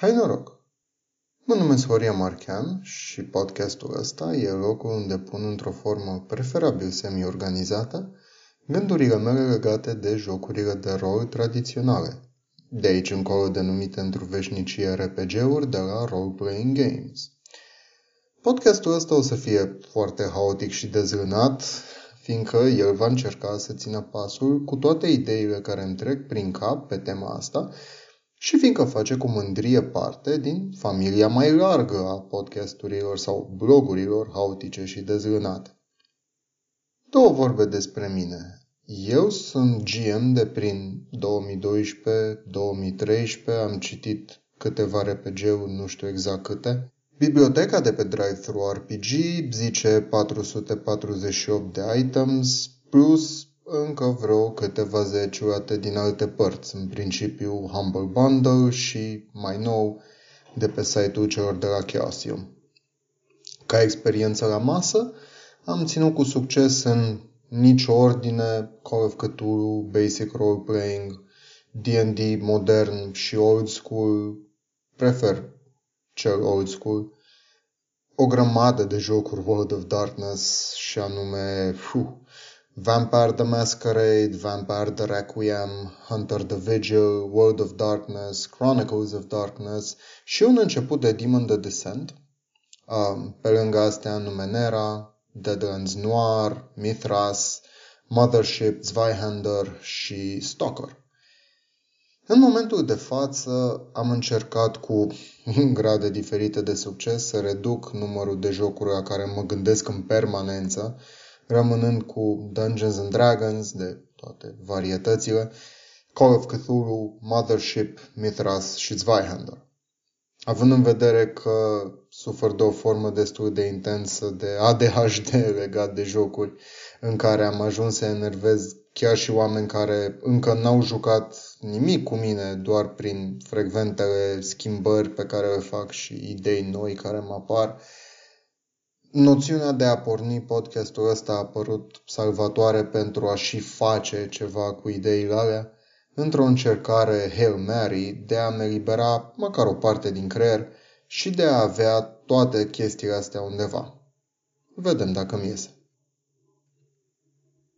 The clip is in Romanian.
Hai noroc! Mă numesc Horia Marchean și podcastul ăsta e locul unde pun într-o formă preferabil semi-organizată gândurile mele legate de jocurile de rol tradiționale, de aici încolo denumite într-o veșnicie RPG-uri de la Role Playing Games. Podcastul ăsta o să fie foarte haotic și dezlânat, fiindcă el va încerca să țină pasul cu toate ideile care îmi trec prin cap pe tema asta și fiindcă face cu mândrie parte din familia mai largă a podcasturilor sau blogurilor haotice și dezlânate. Două vorbe despre mine. Eu sunt GM de prin 2012-2013, am citit câteva RPG-uri, nu știu exact câte. Biblioteca de pe Drive-Thru RPG zice 448 de items, plus încă vreo câteva zeciuate din alte părți, în principiu Humble Bundle și, mai nou, de pe site-ul celor de la Chaosium. Ca experiență la masă, am ținut cu succes în nicio ordine Call of Cthulhu, Basic Role Playing, D&D modern și old school, prefer cel old school, o grămadă de jocuri World of Darkness și anume fuh, Vampire the Masquerade, Vampire the Requiem, Hunter the Vigil, World of Darkness, Chronicles of Darkness și un început de Demon the Descent. Um, pe lângă astea Numenera, Deadlands Noir, Mithras, Mothership, Zweihander și Stalker. În momentul de față am încercat cu grade diferite de succes să reduc numărul de jocuri la care mă gândesc în permanență rămânând cu Dungeons and Dragons de toate varietățile, Call of Cthulhu, Mothership, Mithras și Zweihander. Având în vedere că sufăr de o formă destul de intensă de ADHD legat de jocuri în care am ajuns să enervez chiar și oameni care încă n-au jucat nimic cu mine, doar prin frecventele schimbări pe care le fac și idei noi care mă apar, Noțiunea de a porni podcastul ăsta a apărut salvatoare pentru a și face ceva cu ideile alea, într-o încercare Hail Mary de a-mi elibera măcar o parte din creier și de a avea toate chestiile astea undeva. Vedem dacă mi iese.